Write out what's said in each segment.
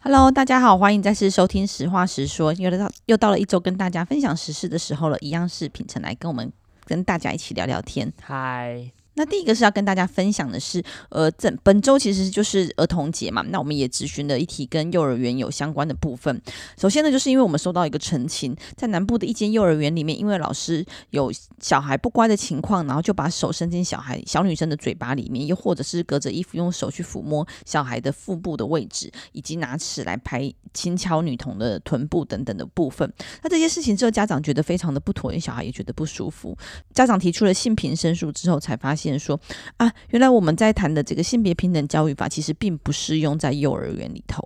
Hello，大家好，欢迎再次收听《实话实说》，又到又到了一周跟大家分享时事的时候了，一样是品成来跟我们跟大家一起聊聊天。嗨。那第一个是要跟大家分享的是，呃，这本周其实就是儿童节嘛，那我们也咨询了一题跟幼儿园有相关的部分。首先呢，就是因为我们收到一个陈情，在南部的一间幼儿园里面，因为老师有小孩不乖的情况，然后就把手伸进小孩小女生的嘴巴里面，又或者是隔着衣服用手去抚摸小孩的腹部的位置，以及拿尺来拍轻敲女童的臀部等等的部分。那这些事情之后，家长觉得非常的不妥，因为小孩也觉得不舒服。家长提出了性平申诉之后，才发现。说啊，原来我们在谈的这个性别平等教育法，其实并不适用在幼儿园里头。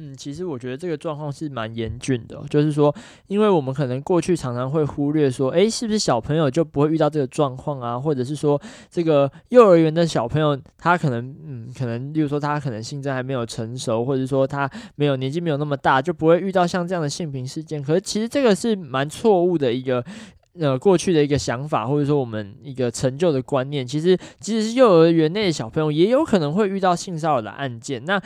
嗯，其实我觉得这个状况是蛮严峻的，就是说，因为我们可能过去常常会忽略说，诶，是不是小朋友就不会遇到这个状况啊？或者是说，这个幼儿园的小朋友他可能，嗯，可能，例如说他可能性征还没有成熟，或者说他没有年纪没有那么大，就不会遇到像这样的性平事件。可是其实这个是蛮错误的一个。呃，过去的一个想法，或者说我们一个陈旧的观念，其实即使是幼儿园内的小朋友，也有可能会遇到性骚扰的案件。那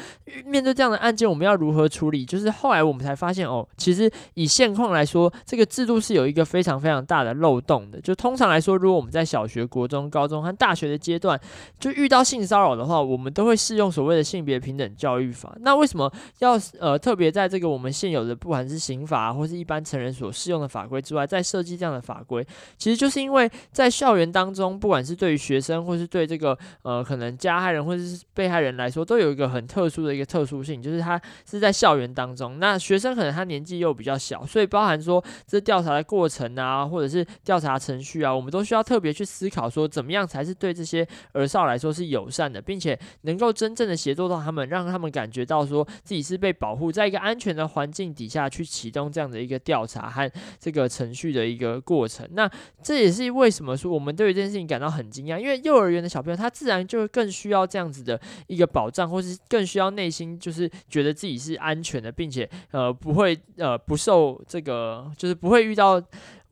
面对这样的案件，我们要如何处理？就是后来我们才发现，哦，其实以现况来说，这个制度是有一个非常非常大的漏洞的。就通常来说，如果我们在小学、国中、高中和大学的阶段就遇到性骚扰的话，我们都会适用所谓的性别平等教育法。那为什么要呃特别在这个我们现有的不管是刑法或是一般成人所适用的法规之外，再设计这样的法？规其实就是因为在校园当中，不管是对于学生，或是对这个呃可能加害人或者是被害人来说，都有一个很特殊的一个特殊性，就是他是在校园当中。那学生可能他年纪又比较小，所以包含说这调查的过程啊，或者是调查程序啊，我们都需要特别去思考说，怎么样才是对这些儿少来说是友善的，并且能够真正的协助到他们，让他们感觉到说自己是被保护，在一个安全的环境底下去启动这样的一个调查和这个程序的一个过过程。那这也是为什么说我们对于这件事情感到很惊讶，因为幼儿园的小朋友他自然就更需要这样子的一个保障，或是更需要内心就是觉得自己是安全的，并且呃不会呃不受这个就是不会遇到。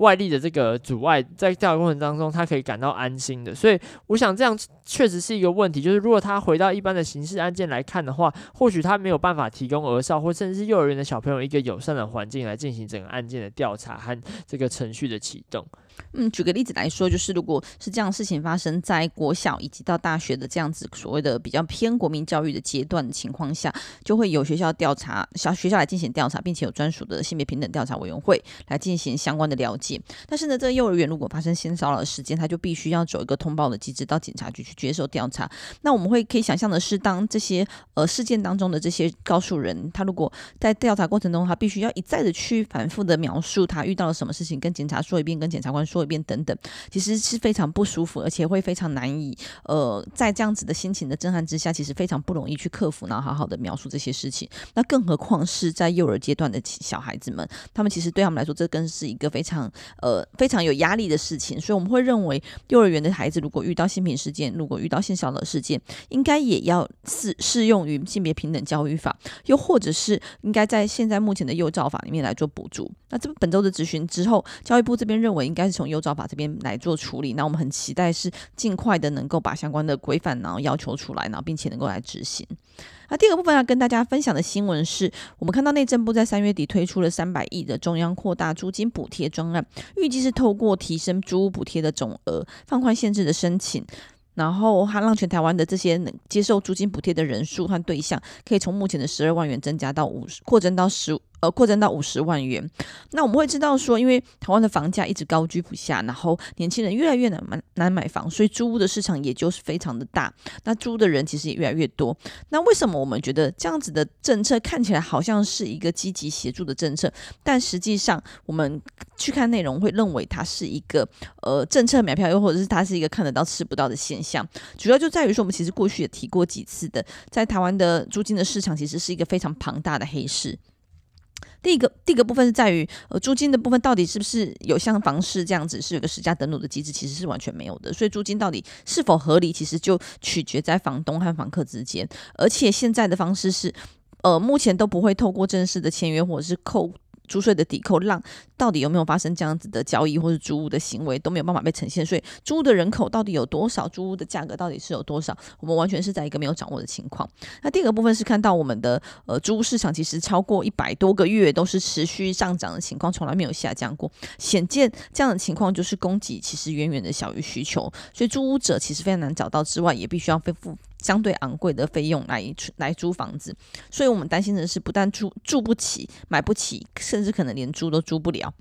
外力的这个阻碍，在调查过程当中，他可以感到安心的，所以我想这样确实是一个问题。就是如果他回到一般的刑事案件来看的话，或许他没有办法提供儿少或甚至是幼儿园的小朋友一个友善的环境来进行整个案件的调查和这个程序的启动。嗯，举个例子来说，就是如果是这样事情发生在国小以及到大学的这样子所谓的比较偏国民教育的阶段的情况下，就会有学校调查，小学校来进行调查，并且有专属的性别平等调查委员会来进行相关的了解。但是呢，这个幼儿园如果发生性骚扰的事件，他就必须要走一个通报的机制，到警察局去接受调查。那我们会可以想象的是，当这些呃事件当中的这些告诉人，他如果在调查过程中，他必须要一再的去反复的描述他遇到了什么事情，跟警察说一遍，跟检察官说一遍等等，其实是非常不舒服，而且会非常难以呃，在这样子的心情的震撼之下，其实非常不容易去克服，然后好好的描述这些事情。那更何况是在幼儿阶段的小孩子们，他们其实对他们来说，这更是一个非常呃非常有压力的事情。所以我们会认为，幼儿园的孩子如果遇到性平事件，如果遇到性骚扰事件，应该也要适适用于性别平等教育法，又或者是应该在现在目前的幼教法里面来做补助。那这本周的咨询之后，教育部这边认为应该是从优招法这边来做处理，那我们很期待是尽快的能够把相关的规范然后要求出来，然后并且能够来执行。那第二个部分要跟大家分享的新闻是，我们看到内政部在三月底推出了三百亿的中央扩大租金补贴专案，预计是透过提升租屋补贴的总额、放宽限制的申请，然后它让全台湾的这些能接受租金补贴的人数和对象，可以从目前的十二万元增加到五十，扩增到十五。呃，扩增到五十万元。那我们会知道说，因为台湾的房价一直高居不下，然后年轻人越来越难买难买房，所以租屋的市场也就是非常的大。那租的人其实也越来越多。那为什么我们觉得这样子的政策看起来好像是一个积极协助的政策，但实际上我们去看内容会认为它是一个呃政策买票，又或者是它是一个看得到吃不到的现象。主要就在于说，我们其实过去也提过几次的，在台湾的租金的市场其实是一个非常庞大的黑市。第一个第一个部分是在于，呃，租金的部分到底是不是有像房市这样子是有个实价登录的机制，其实是完全没有的。所以租金到底是否合理，其实就取决在房东和房客之间。而且现在的方式是，呃，目前都不会透过正式的签约或者是扣。租税的抵扣，让到底有没有发生这样子的交易或是租屋的行为都没有办法被呈现。所以租屋的人口到底有多少，租屋的价格到底是有多少，我们完全是在一个没有掌握的情况。那第二个部分是看到我们的呃租屋市场其实超过一百多个月都是持续上涨的情况，从来没有下降过。显见这样的情况就是供给其实远远的小于需求，所以租屋者其实非常难找到之外，也必须要付相对昂贵的费用来来租房子。所以我们担心的是，不但住住不起、买不起，甚至可能连租都租不了。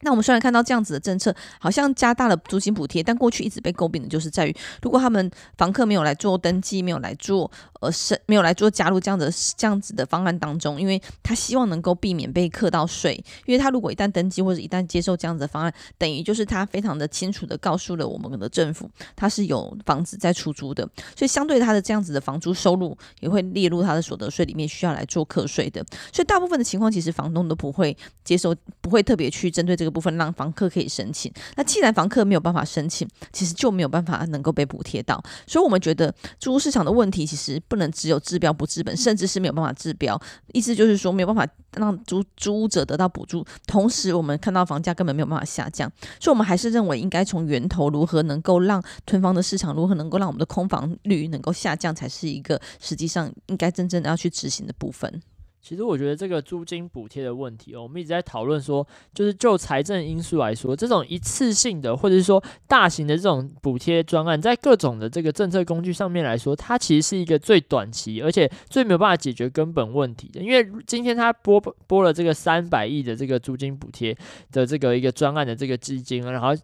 那我们虽然看到这样子的政策，好像加大了租金补贴，但过去一直被诟病的就是在于，如果他们房客没有来做登记，没有来做呃是没有来做加入这样的这样子的方案当中，因为他希望能够避免被课到税，因为他如果一旦登记或者一旦接受这样子的方案，等于就是他非常的清楚的告诉了我们的政府，他是有房子在出租的，所以相对他的这样子的房租收入也会列入他的所得税里面，需要来做课税的，所以大部分的情况其实房东都不会接受，不会特别去针对这个。部分让房客可以申请，那既然房客没有办法申请，其实就没有办法能够被补贴到，所以我们觉得租屋市场的问题其实不能只有治标不治本，甚至是没有办法治标，意思就是说没有办法让租租者得到补助，同时我们看到房价根本没有办法下降，所以我们还是认为应该从源头如何能够让囤房的市场如何能够让我们的空房率能够下降，才是一个实际上应该真正的要去执行的部分。其实我觉得这个租金补贴的问题哦，我们一直在讨论说，就是就财政因素来说，这种一次性的或者是说大型的这种补贴专案，在各种的这个政策工具上面来说，它其实是一个最短期，而且最没有办法解决根本问题的。因为今天他拨拨了这个三百亿的这个租金补贴的这个一个专案的这个基金，然后。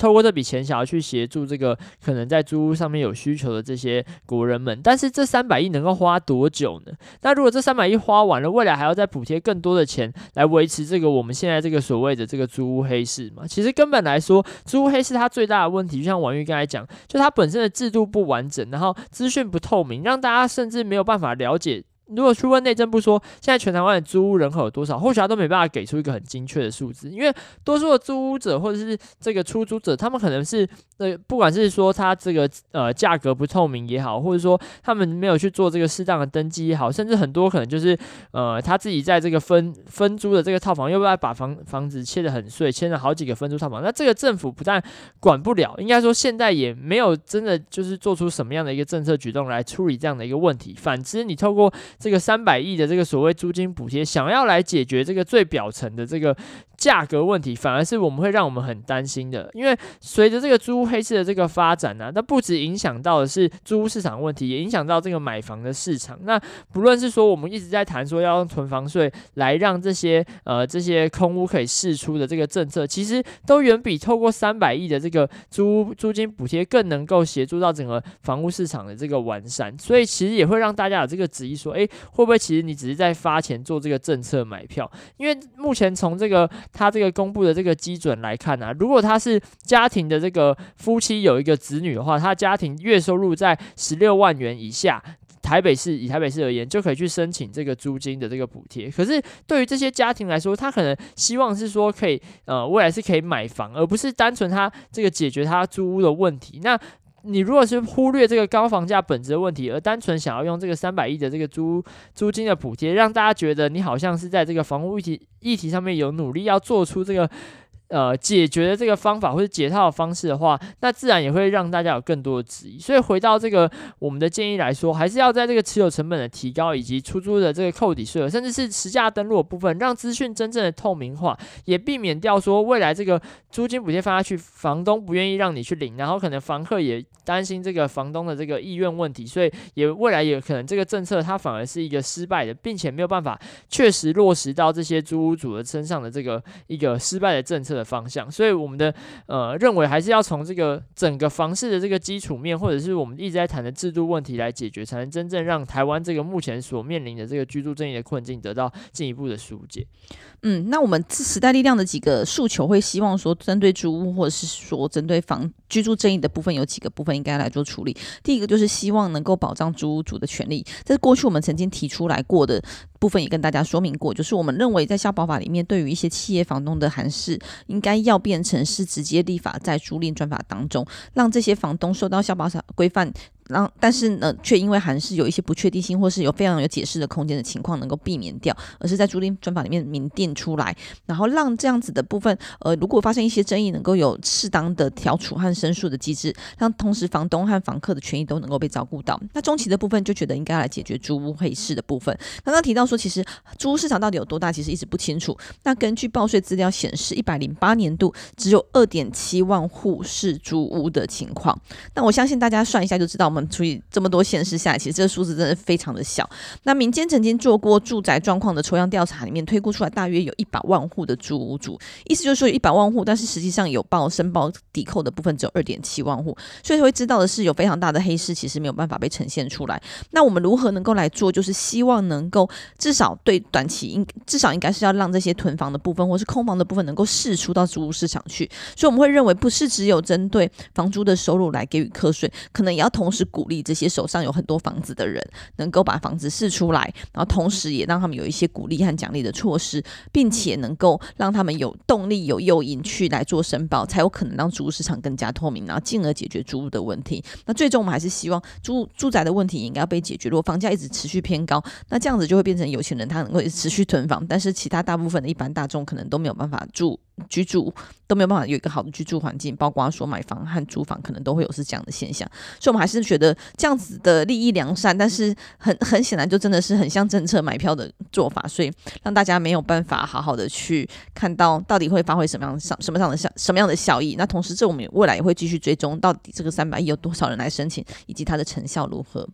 透过这笔钱，想要去协助这个可能在租屋上面有需求的这些国人们，但是这三百亿能够花多久呢？那如果这三百亿花完了，未来还要再补贴更多的钱来维持这个我们现在这个所谓的这个租屋黑市吗？其实根本来说，租屋黑市它最大的问题，就像王玉刚才讲，就它本身的制度不完整，然后资讯不透明，让大家甚至没有办法了解。如果去问内政部说，现在全台湾的租屋人口有多少，或许他都没办法给出一个很精确的数字，因为多数的租屋者或者是这个出租者，他们可能是呃，不管是说他这个呃价格不透明也好，或者说他们没有去做这个适当的登记也好，甚至很多可能就是呃他自己在这个分分租的这个套房，又不要把房房子切得很碎，切了好几个分租套房，那这个政府不但管不了，应该说现在也没有真的就是做出什么样的一个政策举动来处理这样的一个问题，反之你透过这个三百亿的这个所谓租金补贴，想要来解决这个最表层的这个价格问题，反而是我们会让我们很担心的。因为随着这个租屋黑市的这个发展呢、啊，那不止影响到的是租屋市场问题，也影响到这个买房的市场。那不论是说我们一直在谈说要用囤房税来让这些呃这些空屋可以释出的这个政策，其实都远比透过三百亿的这个租屋租金补贴更能够协助到整个房屋市场的这个完善。所以其实也会让大家有这个质疑说，诶。会不会其实你只是在发钱做这个政策买票？因为目前从这个他这个公布的这个基准来看啊，如果他是家庭的这个夫妻有一个子女的话，他家庭月收入在十六万元以下，台北市以台北市而言，就可以去申请这个租金的这个补贴。可是对于这些家庭来说，他可能希望是说可以呃未来是可以买房，而不是单纯他这个解决他租屋的问题。那你如果是忽略这个高房价本质的问题，而单纯想要用这个三百亿的这个租租金的补贴，让大家觉得你好像是在这个房屋议题议题上面有努力要做出这个。呃，解决的这个方法或者解套的方式的话，那自然也会让大家有更多的质疑。所以回到这个我们的建议来说，还是要在这个持有成本的提高，以及出租的这个扣抵税额，甚至是实价登录的部分，让资讯真正的透明化，也避免掉说未来这个租金补贴发下去，房东不愿意让你去领，然后可能房客也担心这个房东的这个意愿问题，所以也未来也可能这个政策它反而是一个失败的，并且没有办法确实落实到这些租屋主的身上的这个一个失败的政策的方向，所以我们的呃认为还是要从这个整个房市的这个基础面，或者是我们一直在谈的制度问题来解决，才能真正让台湾这个目前所面临的这个居住正义的困境得到进一步的疏解。嗯，那我们时代力量的几个诉求会希望说，针对租屋或者是说针对房居住正义的部分，有几个部分应该来做处理。第一个就是希望能够保障租屋主的权利，这是过去我们曾经提出来过的部分，也跟大家说明过，就是我们认为在消保法里面，对于一些企业房东的函释，应该要变成是直接立法在租赁专法当中，让这些房东受到消保法规范。让但是呢，却因为还是有一些不确定性，或是有非常有解释的空间的情况，能够避免掉，而是在租赁专法里面明定出来，然后让这样子的部分，呃，如果发生一些争议，能够有适当的调处和申诉的机制，让同时房东和房客的权益都能够被照顾到。那中期的部分就觉得应该来解决租屋黑市的部分。刚刚提到说，其实租屋市场到底有多大，其实一直不清楚。那根据报税资料显示，一百零八年度只有二点七万户是租屋的情况。那我相信大家算一下就知道，我们除以这么多县市下，其实这个数字真的非常的小。那民间曾经做过住宅状况的抽样调查，里面推估出来大约有一百万户的租屋主，意思就是说一百万户，但是实际上有报申报抵扣的部分只有二点七万户，所以会知道的是有非常大的黑市，其实没有办法被呈现出来。那我们如何能够来做？就是希望能够至少对短期应至少应该是要让这些囤房的部分或是空房的部分能够释出到租屋市场去。所以我们会认为，不是只有针对房租的收入来给予课税，可能也要同时鼓励这些手上有很多房子的人，能够把房子释出来，然后同时也让他们有一些鼓励和奖励的措施，并且能够让他们有动力、有诱因去来做申报，才有可能让租屋市场更加透明，然后进而解决租屋的问题。那最终我们还是希望住住宅的问题应该要被解决。如果房价一直持续偏高，那这样子就会变成有钱人他能够持续囤房，但是其他大部分的一般大众可能都没有办法住。居住都没有办法有一个好的居住环境，包括说买房和租房可能都会有是这样的现象，所以我们还是觉得这样子的利益良善，但是很很显然就真的是很像政策买票的做法，所以让大家没有办法好好的去看到到底会发挥什么样什什么样的效什么样的效益。那同时，这我们未来也会继续追踪到底这个三百亿有多少人来申请，以及它的成效如何。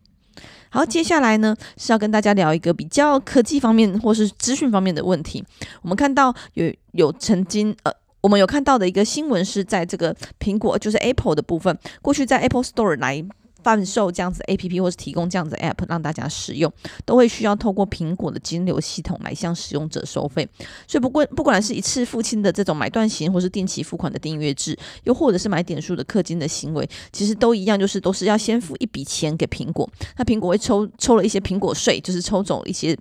好，接下来呢是要跟大家聊一个比较科技方面或是资讯方面的问题。我们看到有有曾经呃，我们有看到的一个新闻是在这个苹果就是 Apple 的部分，过去在 Apple Store 来。贩售这样子 APP 或是提供这样子 App 让大家使用，都会需要透过苹果的金流系统来向使用者收费。所以不管不管是一次付清的这种买断型，或是定期付款的订阅制，又或者是买点数的氪金的行为，其实都一样，就是都是要先付一笔钱给苹果，那苹果会抽抽了一些苹果税，就是抽走一些。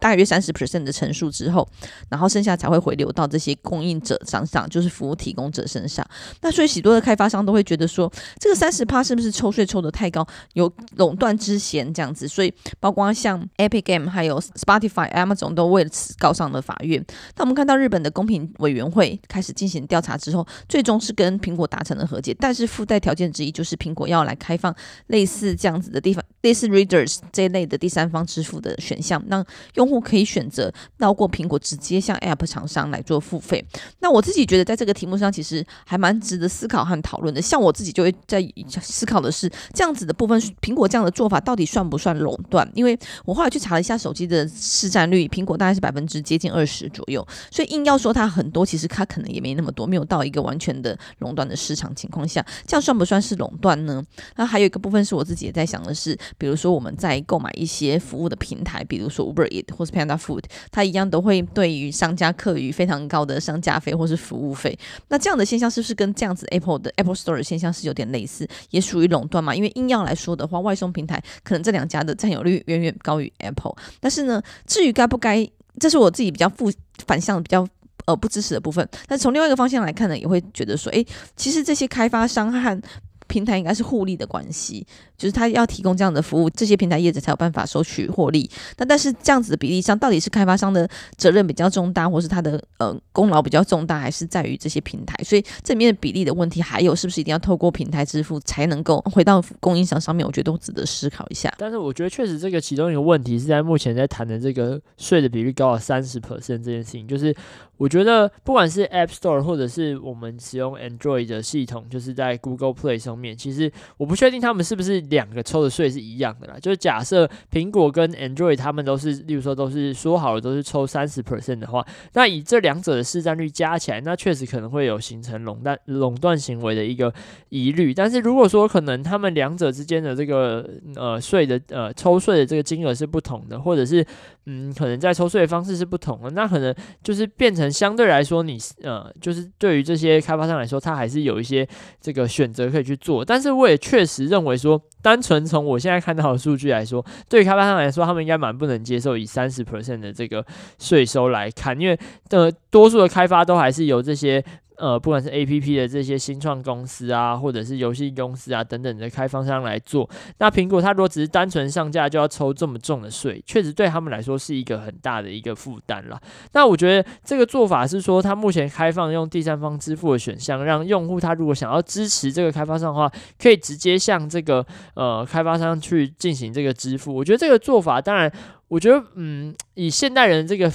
大约三十 percent 的成数之后，然后剩下才会回流到这些供应者身上，就是服务提供者身上。那所以许多的开发商都会觉得说，这个三十趴是不是抽税抽得太高，有垄断之嫌这样子。所以包括像 Epic Game 还有 Spotify、Amazon 都为此告上了法院。那我们看到日本的公平委员会开始进行调查之后，最终是跟苹果达成了和解，但是附带条件之一就是苹果要来开放类似这样子的地方，类似 Readers 这一类的第三方支付的选项，让用户可以选择绕过苹果，直接向 App 厂商来做付费。那我自己觉得，在这个题目上，其实还蛮值得思考和讨论的。像我自己就会在思考的是，这样子的部分，苹果这样的做法到底算不算垄断？因为我后来去查了一下手机的市占率，苹果大概是百分之接近二十左右，所以硬要说它很多，其实它可能也没那么多，没有到一个完全的垄断的市场情况下，这样算不算是垄断呢？那还有一个部分是我自己也在想的是，比如说我们在购买一些服务的平台，比如说 Uber 也或是 Panda Food，它一样都会对于商家课予非常高的商家费或是服务费。那这样的现象是不是跟这样子 Apple 的 Apple Store 的现象是有点类似，也属于垄断嘛？因为硬要来说的话，外送平台可能这两家的占有率远远高于 Apple。但是呢，至于该不该，这是我自己比较负反向比较呃不支持的部分。但从另外一个方向来看呢，也会觉得说，诶，其实这些开发商和平台应该是互利的关系。就是他要提供这样的服务，这些平台业者才有办法收取获利。那但是这样子的比例上，到底是开发商的责任比较重大，或是他的呃功劳比较重大，还是在于这些平台？所以这里面的比例的问题，还有是不是一定要透过平台支付才能够回到供应商上面？我觉得都值得思考一下。但是我觉得确实这个其中一个问题是在目前在谈的这个税的比率高了三十 percent 这件事情，就是我觉得不管是 App Store 或者是我们使用 Android 的系统，就是在 Google Play 上面，其实我不确定他们是不是。两个抽的税是一样的啦，就是假设苹果跟 Android 他们都是，例如说都是说好了都是抽三十 percent 的话，那以这两者的市占率加起来，那确实可能会有形成垄断垄断行为的一个疑虑。但是如果说可能他们两者之间的这个呃税的呃抽税的这个金额是不同的，或者是嗯可能在抽税的方式是不同的，那可能就是变成相对来说你呃就是对于这些开发商来说，他还是有一些这个选择可以去做。但是我也确实认为说。单纯从我现在看到的数据来说，对于开发商来说，他们应该蛮不能接受以三十 percent 的这个税收来看，因为的多数的开发都还是由这些呃，不管是 APP 的这些新创公司啊，或者是游戏公司啊等等的开发商来做。那苹果它如果只是单纯上架就要抽这么重的税，确实对他们来说是一个很大的一个负担了。那我觉得这个做法是说，它目前开放用第三方支付的选项，让用户他如果想要支持这个开发商的话，可以直接向这个呃开发商去进行这个支付。我觉得这个做法，当然，我觉得嗯，以现代人这个。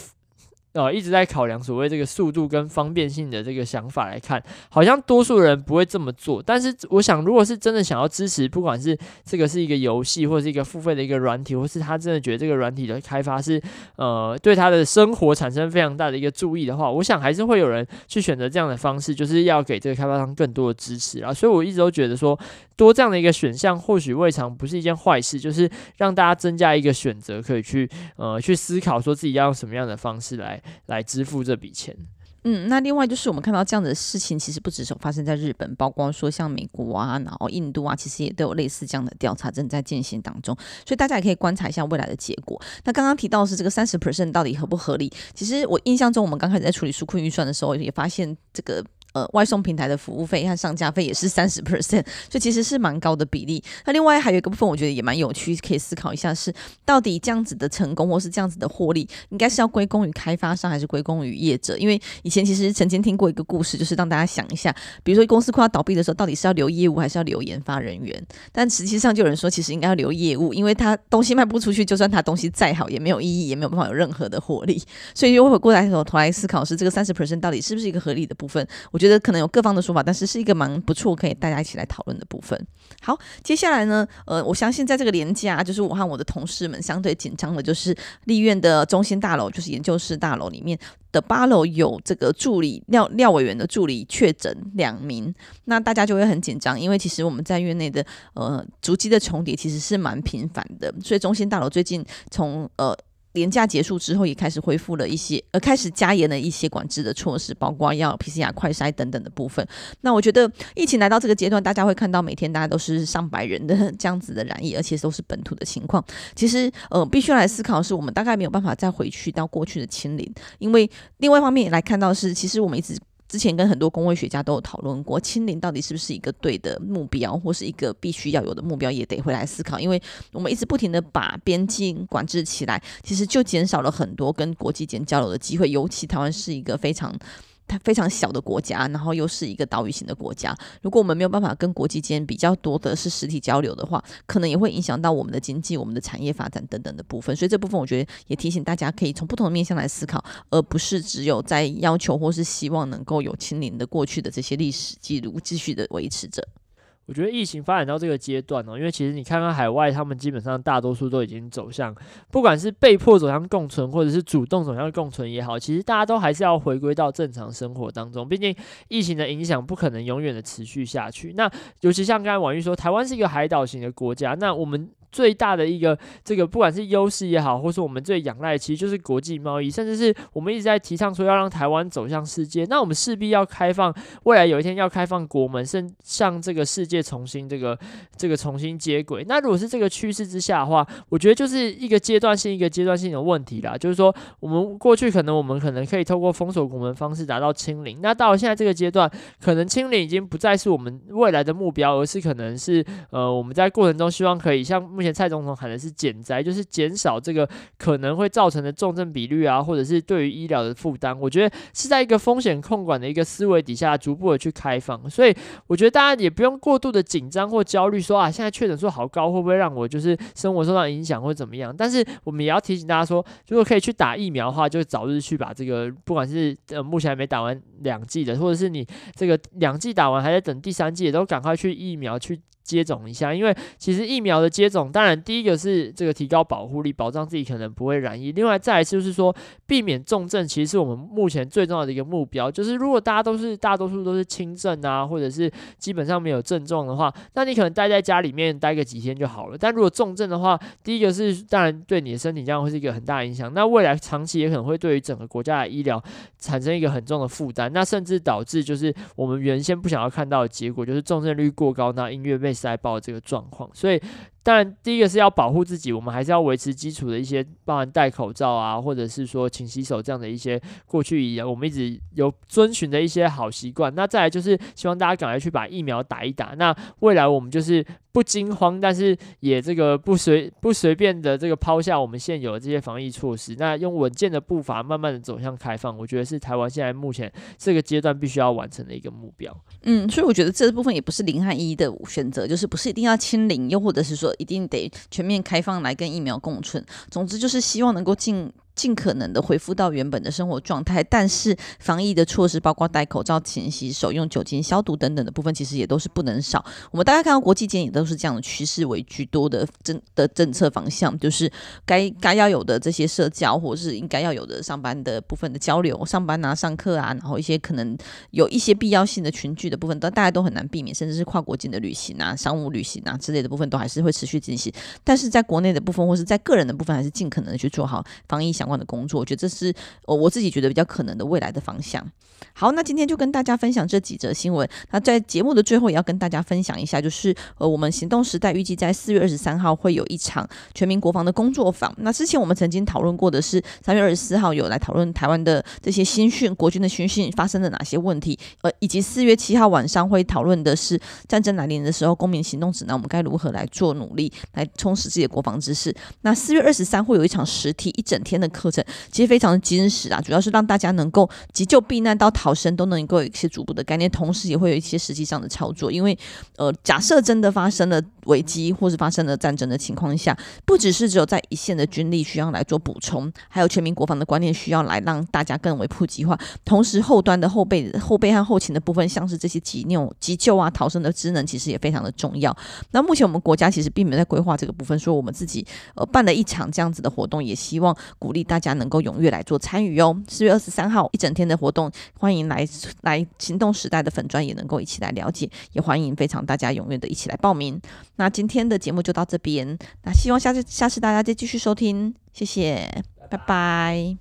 呃，一直在考量所谓这个速度跟方便性的这个想法来看，好像多数人不会这么做。但是，我想，如果是真的想要支持，不管是这个是一个游戏，或是一个付费的一个软体，或是他真的觉得这个软体的开发是呃对他的生活产生非常大的一个注意的话，我想还是会有人去选择这样的方式，就是要给这个开发商更多的支持啊。所以我一直都觉得说，多这样的一个选项，或许未尝不是一件坏事，就是让大家增加一个选择，可以去呃去思考说自己要用什么样的方式来。来支付这笔钱。嗯，那另外就是我们看到这样的事情，其实不只是发生在日本，包括说像美国啊，然后印度啊，其实也都有类似这样的调查正在进行当中，所以大家也可以观察一下未来的结果。那刚刚提到的是这个三十 percent 到底合不合理？其实我印象中，我们刚开始在处理纾困预算的时候，也发现这个。呃，外送平台的服务费和上架费也是三十 percent，所以其实是蛮高的比例。那另外还有一个部分，我觉得也蛮有趣，可以思考一下是，到底这样子的成功或是这样子的获利，应该是要归功于开发商还是归功于业者？因为以前其实曾经听过一个故事，就是让大家想一下，比如说公司快要倒闭的时候，到底是要留业务还是要留研发人员？但实际上就有人说，其实应该要留业务，因为他东西卖不出去，就算他东西再好，也没有意义，也没有办法有任何的获利。所以又会过来头头来思考，是这个三十 percent 到底是不是一个合理的部分？我觉得觉得可能有各方的。说法，但是是一个蛮不错，可以大家一起来讨论的部分。好，接下来呢，呃，我相信在这个年假，就是我和我的同事们相对紧张的，就是立院的中心大楼，就是研究室大楼里面的八楼有这个助理廖廖委员的助理确诊两名，那大家就会很紧张，因为其实我们在院内的呃足迹的重叠其实是蛮频繁的，所以中心大楼最近从呃。连假结束之后，也开始恢复了一些，呃，开始加严了一些管制的措施，包括要 PCR 快筛等等的部分。那我觉得疫情来到这个阶段，大家会看到每天大家都是上百人的这样子的染疫，而且都是本土的情况。其实，呃，必须来思考的是，我们大概没有办法再回去到过去的清零，因为另外一方面也来看到是，其实我们一直。之前跟很多工位学家都有讨论过，清零到底是不是一个对的目标，或是一个必须要有的目标，也得回来思考。因为我们一直不停的把边境管制起来，其实就减少了很多跟国际间交流的机会，尤其台湾是一个非常。它非常小的国家，然后又是一个岛屿型的国家。如果我们没有办法跟国际间比较多的是实体交流的话，可能也会影响到我们的经济、我们的产业发展等等的部分。所以这部分我觉得也提醒大家，可以从不同的面向来思考，而不是只有在要求或是希望能够有清零的过去的这些历史记录继续的维持着。我觉得疫情发展到这个阶段哦，因为其实你看看海外，他们基本上大多数都已经走向，不管是被迫走向共存，或者是主动走向共存也好，其实大家都还是要回归到正常生活当中。毕竟疫情的影响不可能永远的持续下去。那尤其像刚才婉玉说，台湾是一个海岛型的国家，那我们。最大的一个这个，不管是优势也好，或是我们最仰赖，其实就是国际贸易，甚至是我们一直在提倡说要让台湾走向世界。那我们势必要开放，未来有一天要开放国门，甚向这个世界重新这个这个重新接轨。那如果是这个趋势之下的话，我觉得就是一个阶段性一个阶段性的问题啦。就是说，我们过去可能我们可能可以透过封锁国门方式达到清零，那到了现在这个阶段，可能清零已经不再是我们未来的目标，而是可能是呃我们在过程中希望可以像目。蔡总统喊的是减灾，就是减少这个可能会造成的重症比率啊，或者是对于医疗的负担。我觉得是在一个风险控管的一个思维底下，逐步的去开放。所以我觉得大家也不用过度的紧张或焦虑，说啊，现在确诊数好高，会不会让我就是生活受到影响或怎么样？但是我们也要提醒大家说，如果可以去打疫苗的话，就早日去把这个，不管是呃目前还没打完两剂的，或者是你这个两剂打完还在等第三剂，都赶快去疫苗去。接种一下，因为其实疫苗的接种，当然第一个是这个提高保护力，保障自己可能不会染疫。另外再来就是说，避免重症，其实是我们目前最重要的一个目标。就是如果大家都是大多数都是轻症啊，或者是基本上没有症状的话，那你可能待在家里面待个几天就好了。但如果重症的话，第一个是当然对你的身体这样会是一个很大影响。那未来长期也可能会对于整个国家的医疗产生一个很重的负担。那甚至导致就是我们原先不想要看到的结果，就是重症率过高，那音乐被。塞爆这个状况，所以当然第一个是要保护自己，我们还是要维持基础的一些，包含戴口罩啊，或者是说勤洗手这样的一些过去一样我们一直有遵循的一些好习惯。那再来就是希望大家赶快去把疫苗打一打。那未来我们就是。不惊慌，但是也这个不随不随便的这个抛下我们现有的这些防疫措施，那用稳健的步伐慢慢的走向开放，我觉得是台湾现在目前这个阶段必须要完成的一个目标。嗯，所以我觉得这部分也不是零和一的选择，就是不是一定要清零，又或者是说一定得全面开放来跟疫苗共存。总之就是希望能够尽。尽可能的恢复到原本的生活状态，但是防疫的措施，包括戴口罩、勤洗手、用酒精消毒等等的部分，其实也都是不能少。我们大家看到国际间也都是这样的趋势为居多的政的政策方向，就是该该要有的这些社交，或者是应该要有的上班的部分的交流，上班啊、上课啊，然后一些可能有一些必要性的群聚的部分，都大家都很难避免，甚至是跨国境的旅行啊、商务旅行啊之类的部分，都还是会持续进行。但是在国内的部分，或是在个人的部分，还是尽可能的去做好防疫相关的工作，我觉得这是我我自己觉得比较可能的未来的方向。好，那今天就跟大家分享这几则新闻。那在节目的最后，也要跟大家分享一下，就是呃，我们行动时代预计在四月二十三号会有一场全民国防的工作坊。那之前我们曾经讨论过的是三月二十四号有来讨论台湾的这些新训，国军的新训发生了哪些问题，呃，以及四月七号晚上会讨论的是战争来临的时候，公民行动指南，我们该如何来做努力，来充实自己的国防知识。那四月二十三会有一场实体一整天的课程。其实非常的坚实啊，主要是让大家能够急救避难到逃生都能够有一些逐步的概念，同时也会有一些实际上的操作。因为呃，假设真的发生了危机或是发生了战争的情况下，不只是只有在一线的军力需要来做补充，还有全民国防的观念需要来让大家更为普及化。同时，后端的后备、后备和后勤的部分，像是这些急救、急救啊、逃生的职能，其实也非常的重要。那目前我们国家其实并没有在规划这个部分，说我们自己呃办了一场这样子的活动，也希望鼓励大家能够踊跃来做参与哦。四月二十三号一整天的活动，欢迎来来行动时代的粉砖也能够一起来了解，也欢迎非常大家踊跃的一起来报名。那今天的节目就到这边，那希望下次下次大家再继续收听，谢谢，拜拜。